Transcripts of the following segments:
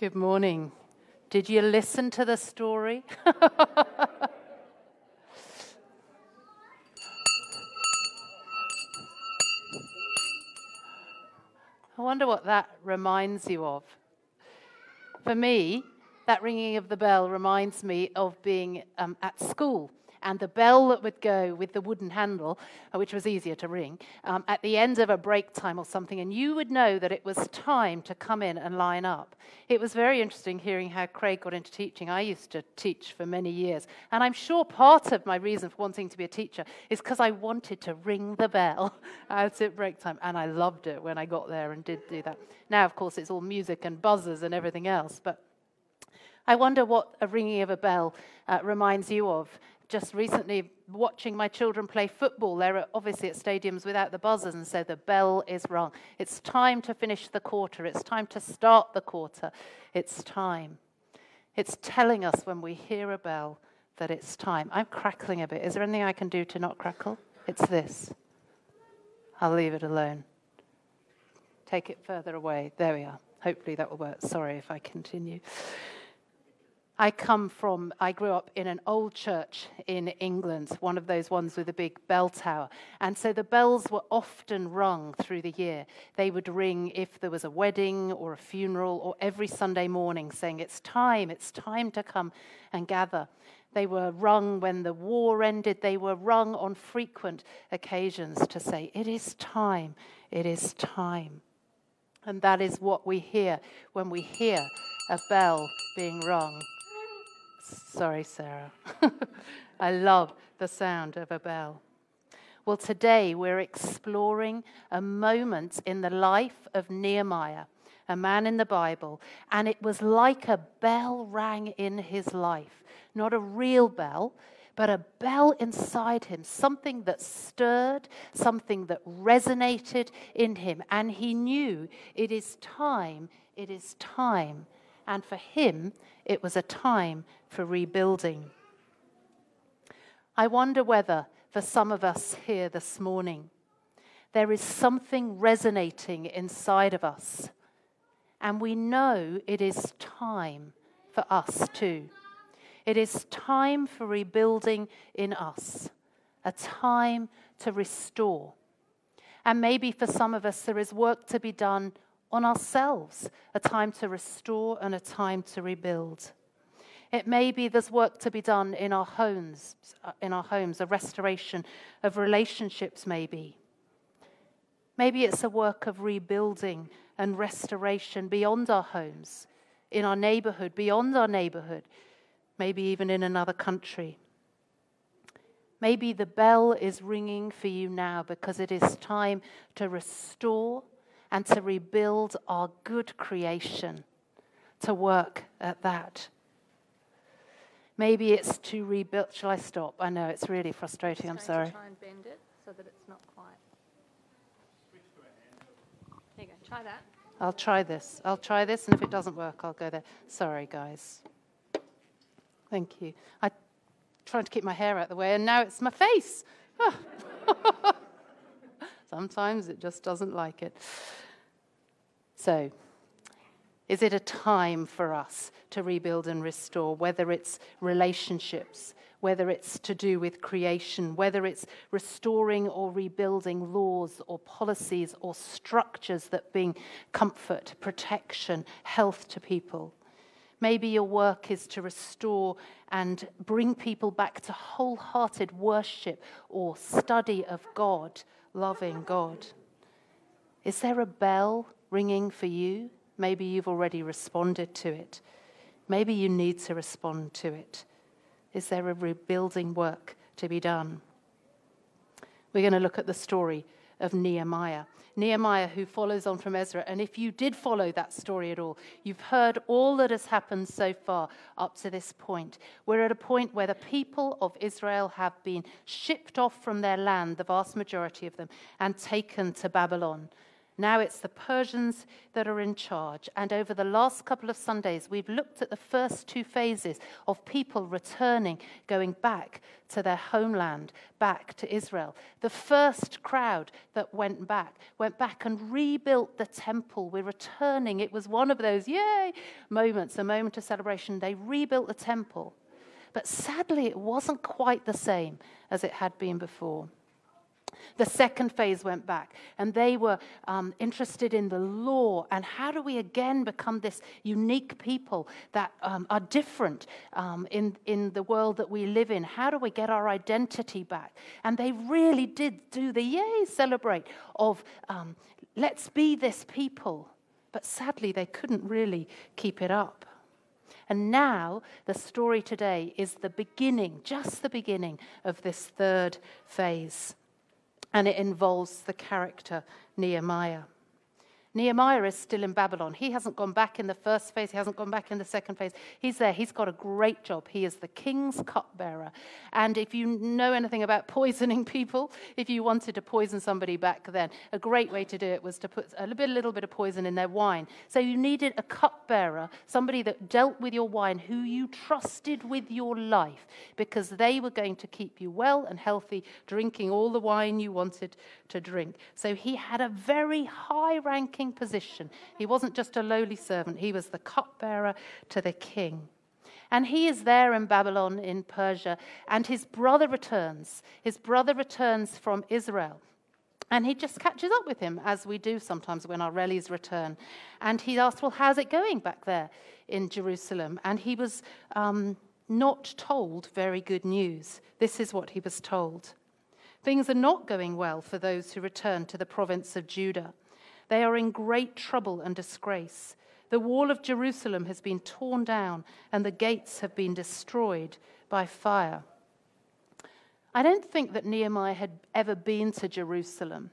Good morning. Did you listen to the story? I wonder what that reminds you of. For me, that ringing of the bell reminds me of being um, at school and the bell that would go with the wooden handle, uh, which was easier to ring, um, at the end of a break time or something, and you would know that it was time to come in and line up. It was very interesting hearing how Craig got into teaching. I used to teach for many years, and I'm sure part of my reason for wanting to be a teacher is because I wanted to ring the bell at break time, and I loved it when I got there and did do that. Now, of course, it's all music and buzzers and everything else, but I wonder what a ringing of a bell uh, reminds you of just recently watching my children play football. They're obviously at stadiums without the buzzers, and so the bell is rung. It's time to finish the quarter. It's time to start the quarter. It's time. It's telling us when we hear a bell that it's time. I'm crackling a bit. Is there anything I can do to not crackle? It's this. I'll leave it alone. Take it further away. There we are. Hopefully that will work. Sorry if I continue. I come from, I grew up in an old church in England, one of those ones with a big bell tower. And so the bells were often rung through the year. They would ring if there was a wedding or a funeral or every Sunday morning saying, It's time, it's time to come and gather. They were rung when the war ended. They were rung on frequent occasions to say, It is time, it is time. And that is what we hear when we hear a bell being rung. Sorry, Sarah. I love the sound of a bell. Well, today we're exploring a moment in the life of Nehemiah, a man in the Bible, and it was like a bell rang in his life. Not a real bell, but a bell inside him, something that stirred, something that resonated in him. And he knew it is time, it is time and for him, it was a time for rebuilding. I wonder whether, for some of us here this morning, there is something resonating inside of us, and we know it is time for us too. It is time for rebuilding in us, a time to restore. And maybe for some of us, there is work to be done on ourselves, a time to restore and a time to rebuild. It may be there's work to be done in our homes, uh, in our homes, a restoration of relationships, maybe. Maybe it's a work of rebuilding and restoration beyond our homes, in our neighborhood, beyond our neighborhood, maybe even in another country. Maybe the bell is ringing for you now because it is time to restore and to rebuild our good creation, to work at that. Maybe it's to rebuild. Shall I stop? I know it's really frustrating. I'm sorry. try and bend it so that it's not quite. There you go. Try that. I'll try this. I'll try this, and if it doesn't work, I'll go there. Sorry, guys. Thank you. I'm trying to keep my hair out of the way, and now it's my face. Oh. Sometimes it just doesn't like it. So, is it a time for us to rebuild and restore, whether it's relationships, whether it's to do with creation, whether it's restoring or rebuilding laws or policies or structures that bring comfort, protection, health to people? Maybe your work is to restore and bring people back to wholehearted worship or study of God loving God. Is there a bell ringing for you? Maybe you've already responded to it. Maybe you need to respond to it. Is there a rebuilding work to be done? We're going to look at the story of Nehemiah. Nehemiah, who follows on from Ezra. And if you did follow that story at all, you've heard all that has happened so far up to this point. We're at a point where the people of Israel have been shipped off from their land, the vast majority of them, and taken to Babylon. Now it's the Persians that are in charge. And over the last couple of Sundays, we've looked at the first two phases of people returning, going back to their homeland, back to Israel. The first crowd that went back went back and rebuilt the temple. We're returning. It was one of those, yay, moments, a moment of celebration. They rebuilt the temple. But sadly, it wasn't quite the same as it had been before. The second phase went back, and they were um, interested in the law and how do we again become this unique people that um, are different um, in, in the world that we live in? How do we get our identity back? And they really did do the yay celebrate of um, let's be this people. But sadly, they couldn't really keep it up. And now, the story today is the beginning, just the beginning of this third phase and it involves the character Nehemiah. Nehemiah is still in Babylon. He hasn't gone back in the first phase, he hasn't gone back in the second phase. He's there. He's got a great job. He is the king's cupbearer. And if you know anything about poisoning people, if you wanted to poison somebody back then, a great way to do it was to put a little bit, little bit of poison in their wine. So you needed a cupbearer, somebody that dealt with your wine, who you trusted with your life, because they were going to keep you well and healthy, drinking all the wine you wanted to drink. So he had a very high ranking position. He wasn't just a lowly servant, he was the cupbearer to the king. And he is there in Babylon, in Persia, and his brother returns. His brother returns from Israel. And he just catches up with him, as we do sometimes when our rallies return. And he asks, Well, how's it going back there in Jerusalem? And he was um, not told very good news. This is what he was told Things are not going well for those who return to the province of Judah. They are in great trouble and disgrace. The wall of Jerusalem has been torn down, and the gates have been destroyed by fire. I don't think that Nehemiah had ever been to Jerusalem.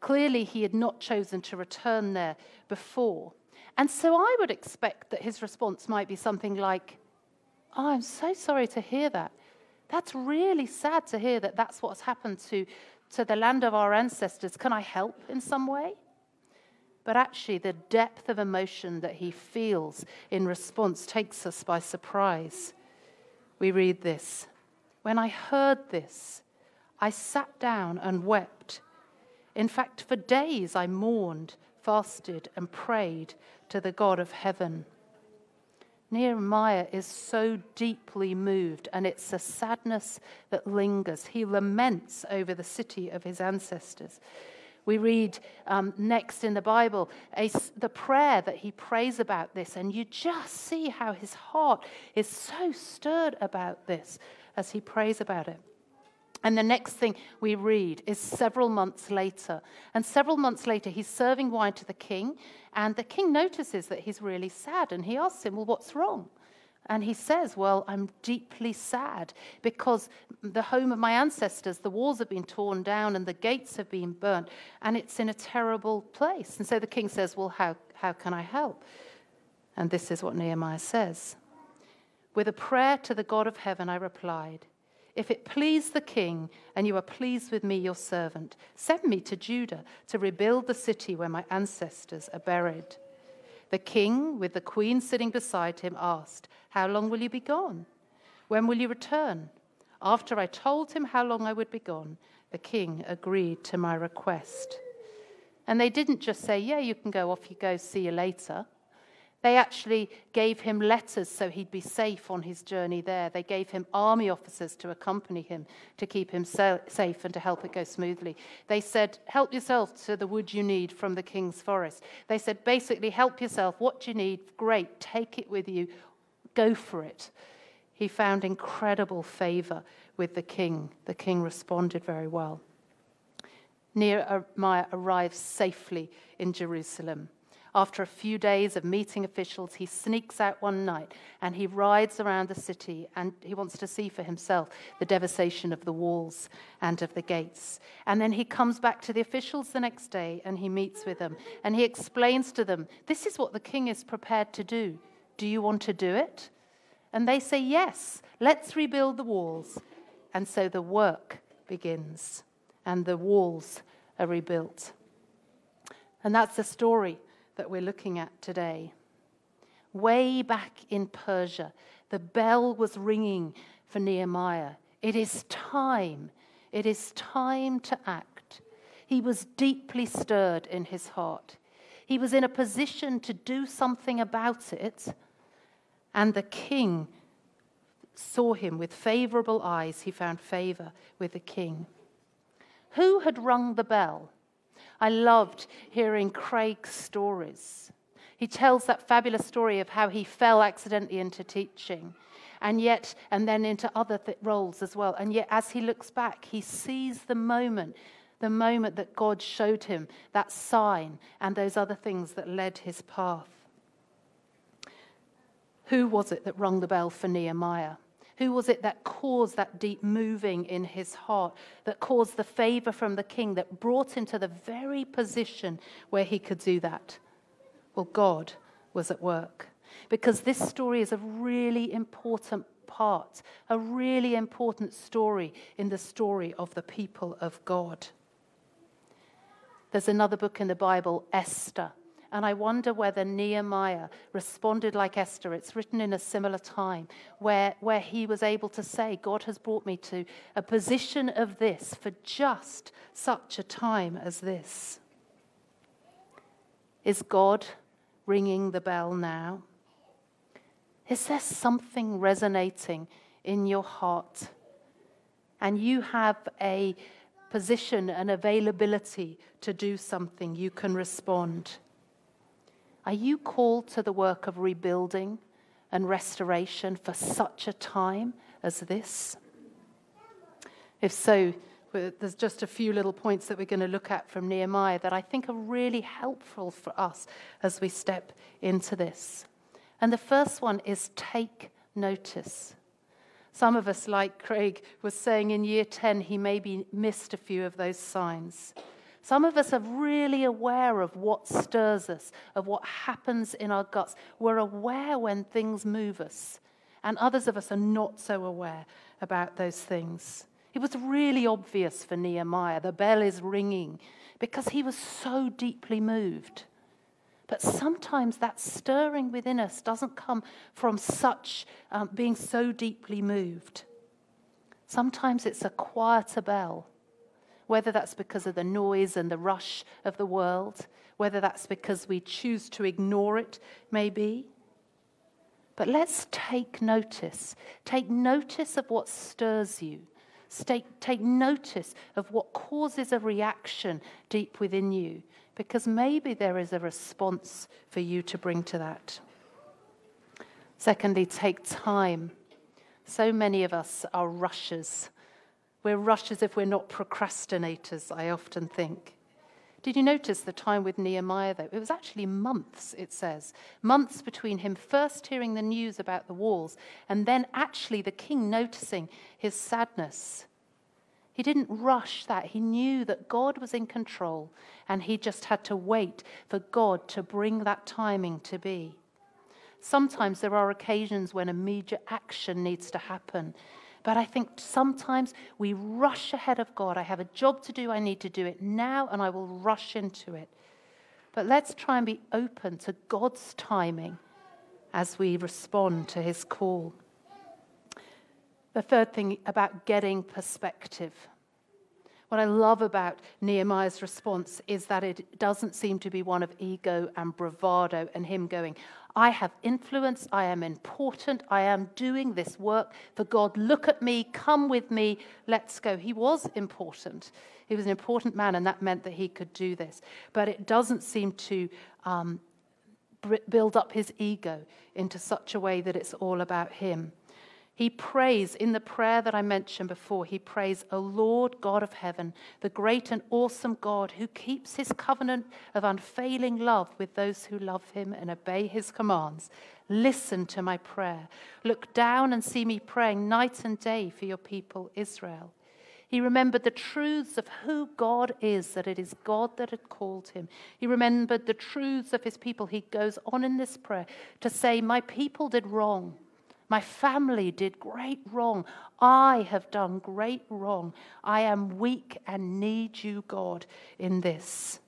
Clearly, he had not chosen to return there before. And so I would expect that his response might be something like, Oh, I'm so sorry to hear that. That's really sad to hear that that's what's happened to, to the land of our ancestors. Can I help in some way? But actually, the depth of emotion that he feels in response takes us by surprise. We read this When I heard this, I sat down and wept. In fact, for days I mourned, fasted, and prayed to the God of heaven. Nehemiah is so deeply moved, and it's a sadness that lingers. He laments over the city of his ancestors. We read um, next in the Bible a, the prayer that he prays about this, and you just see how his heart is so stirred about this as he prays about it. And the next thing we read is several months later. And several months later, he's serving wine to the king, and the king notices that he's really sad, and he asks him, Well, what's wrong? And he says, Well, I'm deeply sad because the home of my ancestors, the walls have been torn down and the gates have been burnt, and it's in a terrible place. And so the king says, Well, how, how can I help? And this is what Nehemiah says With a prayer to the God of heaven, I replied, If it please the king, and you are pleased with me, your servant, send me to Judah to rebuild the city where my ancestors are buried. The king, with the queen sitting beside him, asked, How long will you be gone? When will you return? After I told him how long I would be gone, the king agreed to my request. And they didn't just say, Yeah, you can go, off you go, see you later. They actually gave him letters so he'd be safe on his journey there. They gave him army officers to accompany him to keep him safe and to help it go smoothly. They said, Help yourself to the wood you need from the king's forest. They said, Basically, help yourself. What you need? Great, take it with you. Go for it. He found incredible favor with the king. The king responded very well. Nehemiah arrives safely in Jerusalem. After a few days of meeting officials, he sneaks out one night and he rides around the city and he wants to see for himself the devastation of the walls and of the gates. And then he comes back to the officials the next day and he meets with them and he explains to them, This is what the king is prepared to do. Do you want to do it? And they say, Yes, let's rebuild the walls. And so the work begins and the walls are rebuilt. And that's the story that we're looking at today. Way back in Persia, the bell was ringing for Nehemiah. It is time. It is time to act. He was deeply stirred in his heart. He was in a position to do something about it, and the king saw him with favorable eyes. He found favor with the king. Who had rung the bell? I loved hearing Craig's stories. He tells that fabulous story of how he fell accidentally into teaching and yet, and then into other th- roles as well. And yet, as he looks back, he sees the moment, the moment that God showed him that sign and those other things that led his path. Who was it that rung the bell for Nehemiah? Who was it that caused that deep moving in his heart, that caused the favor from the king, that brought him to the very position where he could do that? Well, God was at work. Because this story is a really important part, a really important story in the story of the people of God. There's another book in the Bible, Esther. And I wonder whether Nehemiah responded like Esther. It's written in a similar time where, where he was able to say, God has brought me to a position of this for just such a time as this. Is God ringing the bell now? Is there something resonating in your heart? And you have a position and availability to do something, you can respond. Are you called to the work of rebuilding and restoration for such a time as this? If so, there's just a few little points that we're going to look at from Nehemiah that I think are really helpful for us as we step into this. And the first one is take notice. Some of us, like Craig was saying in year 10, he maybe missed a few of those signs. Some of us are really aware of what stirs us, of what happens in our guts. We're aware when things move us. And others of us are not so aware about those things. It was really obvious for Nehemiah. The bell is ringing because he was so deeply moved. But sometimes that stirring within us doesn't come from such um, being so deeply moved. Sometimes it's a quieter bell whether that's because of the noise and the rush of the world, whether that's because we choose to ignore it, maybe. But let's take notice. Take notice of what stirs you. Take, take notice of what causes a reaction deep within you, because maybe there is a response for you to bring to that. Secondly, take time. So many of us are rushers. We're rushers if we're not procrastinators, I often think. Did you notice the time with Nehemiah, though? It was actually months, it says. Months between him first hearing the news about the walls and then actually the king noticing his sadness. He didn't rush that. He knew that God was in control and he just had to wait for God to bring that timing to be. Sometimes there are occasions when immediate action needs to happen but I think sometimes we rush ahead of God. I have a job to do, I need to do it now, and I will rush into it. But let's try and be open to God's timing as we respond to his call. The third thing about getting perspective. What I love about Nehemiah's response is that it doesn't seem to be one of ego and bravado and him going, I have influence, I am important, I am doing this work for God. Look at me, come with me, let's go. He was important. He was an important man, and that meant that he could do this. But it doesn't seem to um, build up his ego into such a way that it's all about him. He prays in the prayer that I mentioned before, he prays, O Lord God of heaven, the great and awesome God who keeps his covenant of unfailing love with those who love him and obey his commands. Listen to my prayer. Look down and see me praying night and day for your people, Israel. He remembered the truths of who God is, that it is God that had called him. He remembered the truths of his people. He goes on in this prayer to say, My people did wrong. My family did great wrong. I have done great wrong. I am weak and need you, God, in this.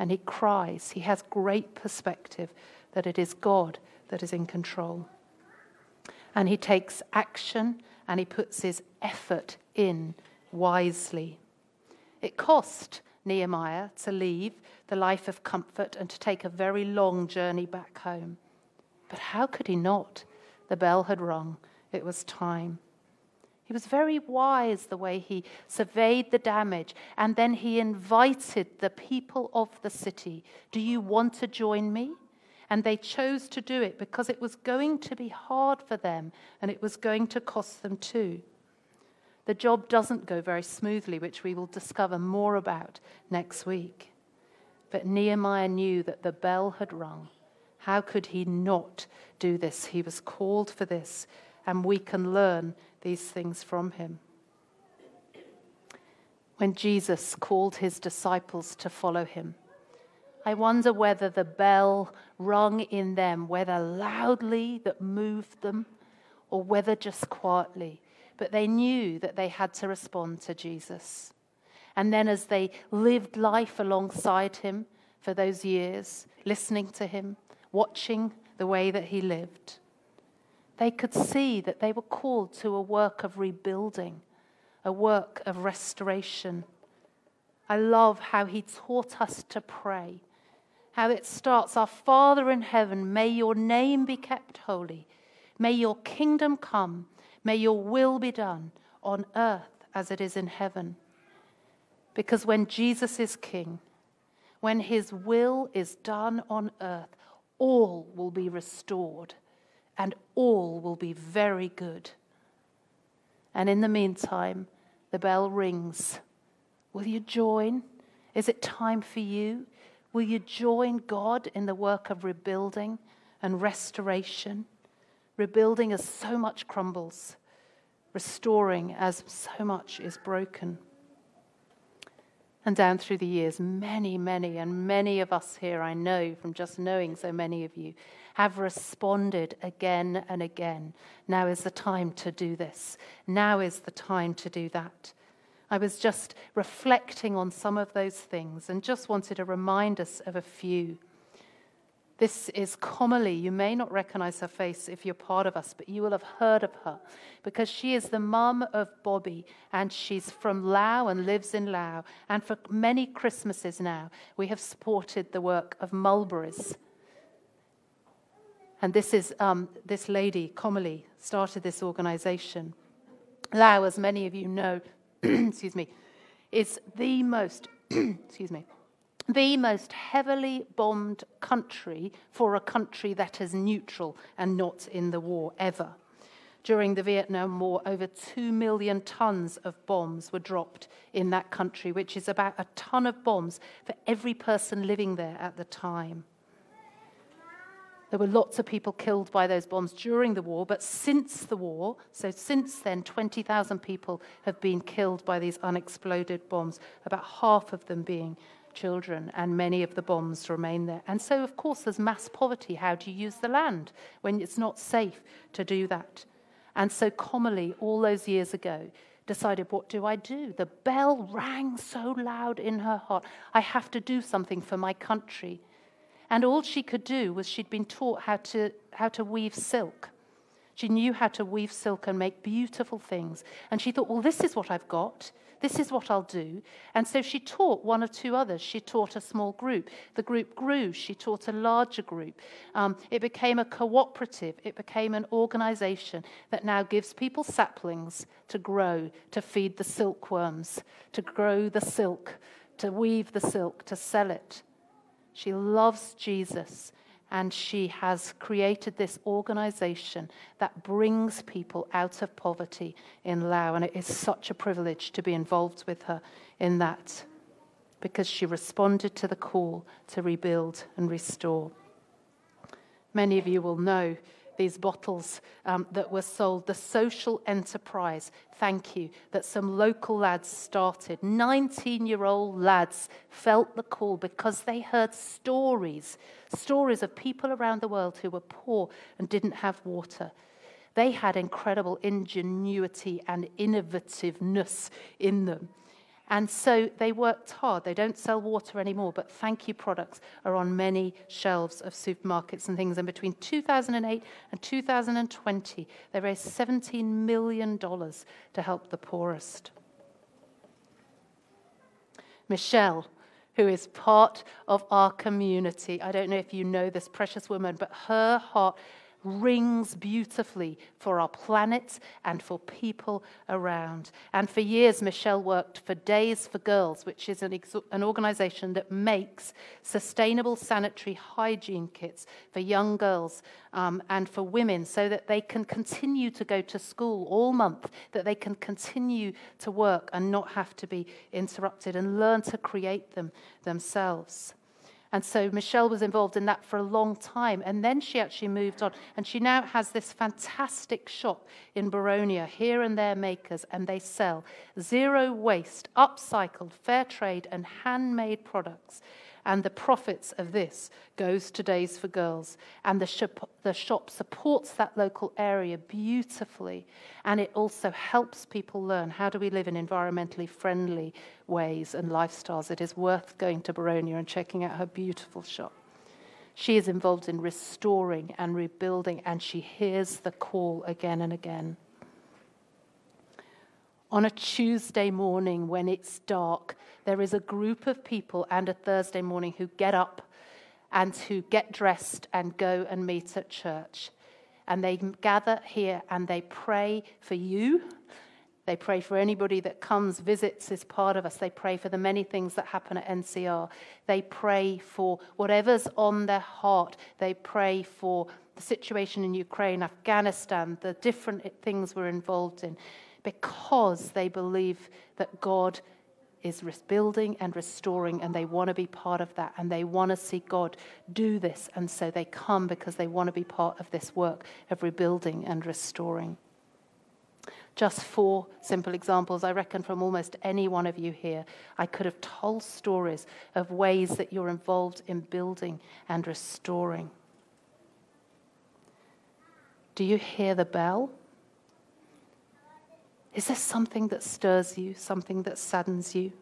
and he cries. He has great perspective that it is God that is in control. And he takes action and he puts his effort in wisely. It cost Nehemiah to leave the life of comfort and to take a very long journey back home. But how could he not? The bell had rung, it was time. He was very wise the way he surveyed the damage and then he invited the people of the city. Do you want to join me? And they chose to do it because it was going to be hard for them and it was going to cost them too. The job doesn't go very smoothly, which we will discover more about next week. But Nehemiah knew that the bell had rung. How could he not do this? He was called for this, and we can learn these things from him. When Jesus called his disciples to follow him, I wonder whether the bell rung in them, whether loudly that moved them, or whether just quietly. But they knew that they had to respond to Jesus. And then, as they lived life alongside him for those years, listening to him, watching the way that he lived, they could see that they were called to a work of rebuilding, a work of restoration. I love how he taught us to pray, how it starts Our Father in heaven, may your name be kept holy, may your kingdom come, may your will be done on earth as it is in heaven. Because when Jesus is king, when his will is done on earth, all will be restored and all will be very good. And in the meantime, the bell rings. Will you join? Is it time for you? Will you join God in the work of rebuilding and restoration? Rebuilding as so much crumbles, restoring as so much is broken. And down through the years, many, many, and many of us here, I know from just knowing so many of you, have responded again and again. Now is the time to do this. Now is the time to do that. I was just reflecting on some of those things and just wanted to remind us of a few. This is Kommaly. You may not recognize her face if you're part of us, but you will have heard of her because she is the mum of Bobby and she's from Laos and lives in Laos. And for many Christmases now, we have supported the work of Mulberries and this is um, this lady, Kommaly, started this organization. Laos, as many of you know, excuse me, is the most, excuse me, the most heavily bombed country for a country that is neutral and not in the war ever. During the Vietnam War, over 2 million tons of bombs were dropped in that country, which is about a ton of bombs for every person living there at the time. There were lots of people killed by those bombs during the war, but since the war, so since then, 20,000 people have been killed by these unexploded bombs, about half of them being children, and many of the bombs remain there. And so, of course, there's mass poverty. How do you use the land when it's not safe to do that? And so, Kommaly, all those years ago, decided, What do I do? The bell rang so loud in her heart. I have to do something for my country. And all she could do was she'd been taught how to, how to weave silk. She knew how to weave silk and make beautiful things. And she thought, well, this is what I've got. This is what I'll do. And so she taught one or two others. She taught a small group. The group grew. She taught a larger group. Um, it became a cooperative. It became an organization that now gives people saplings to grow, to feed the silkworms, to grow the silk, to weave the silk, to sell it. She loves Jesus, and she has created this organization that brings people out of poverty in Laos. And it is such a privilege to be involved with her in that because she responded to the call to rebuild and restore. Many of you will know these bottles um, that were sold, the social enterprise, thank you, that some local lads started. 19 year old lads felt the call because they heard stories, stories of people around the world who were poor and didn't have water. They had incredible ingenuity and innovativeness in them. And so they worked hard. They don't sell water anymore, but Thankyou products are on many shelves of supermarkets and things. And between 2008 and 2020, they raised $17 million to help the poorest. Michelle, who is part of our community. I don't know if you know this precious woman, but her heart rings beautifully for our planet and for people around. And for years, Michelle worked for Days for Girls, which is an, ex- an organization that makes sustainable sanitary hygiene kits for young girls um, and for women so that they can continue to go to school all month, that they can continue to work and not have to be interrupted and learn to create them themselves. And so Michelle was involved in that for a long time. And then she actually moved on. And she now has this fantastic shop in Boronia, here and there makers, and they sell zero waste, upcycled, fair trade, and handmade products and the profits of this goes to Days for Girls. And the shop, the shop supports that local area beautifully. And it also helps people learn how do we live in environmentally friendly ways and lifestyles. It is worth going to Boronia and checking out her beautiful shop. She is involved in restoring and rebuilding, and she hears the call again and again. On a Tuesday morning when it's dark, there is a group of people and a Thursday morning who get up and who get dressed and go and meet at church. And they gather here and they pray for you. They pray for anybody that comes, visits, is part of us. They pray for the many things that happen at NCR. They pray for whatever's on their heart. They pray for the situation in Ukraine, Afghanistan, the different things we're involved in because they believe that God is rebuilding and restoring, and they want to be part of that, and they want to see God do this. And so they come because they want to be part of this work of rebuilding and restoring. Just four simple examples, I reckon, from almost any one of you here. I could have told stories of ways that you're involved in building and restoring. Do you hear the bell? Is there something that stirs you, something that saddens you?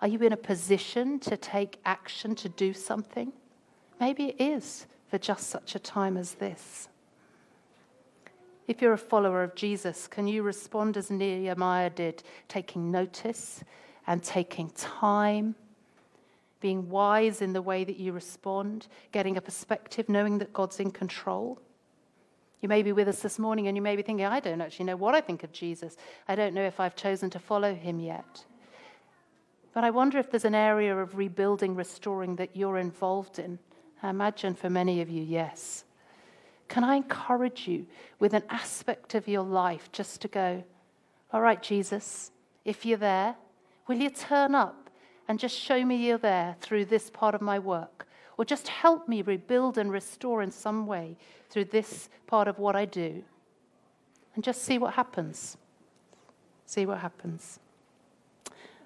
Are you in a position to take action to do something? Maybe it is for just such a time as this. If you're a follower of Jesus, can you respond as Nehemiah did, taking notice and taking time, being wise in the way that you respond, getting a perspective, knowing that God's in control? You may be with us this morning and you may be thinking, I don't actually know what I think of Jesus. I don't know if I've chosen to follow him yet. But I wonder if there's an area of rebuilding, restoring that you're involved in. I imagine for many of you, yes. Can I encourage you with an aspect of your life just to go, all right, Jesus, if you're there, will you turn up and just show me you're there through this part of my work? Or just help me rebuild and restore in some way through this part of what I do. And just see what happens. See what happens.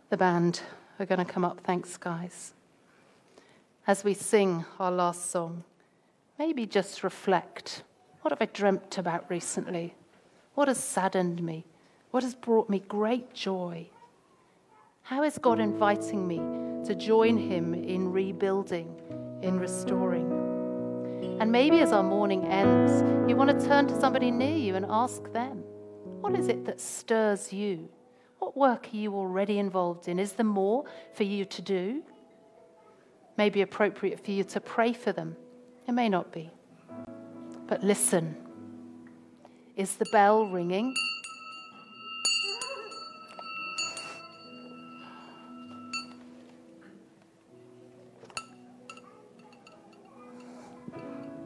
The band are going to come up. Thanks, guys. As we sing our last song, maybe just reflect what have I dreamt about recently? What has saddened me? What has brought me great joy? How is God inviting me to join Him in rebuilding in restoring. And maybe as our morning ends, you want to turn to somebody near you and ask them, what is it that stirs you? What work are you already involved in? Is there more for you to do? Maybe appropriate for you to pray for them. It may not be. But listen. Is the bell ringing?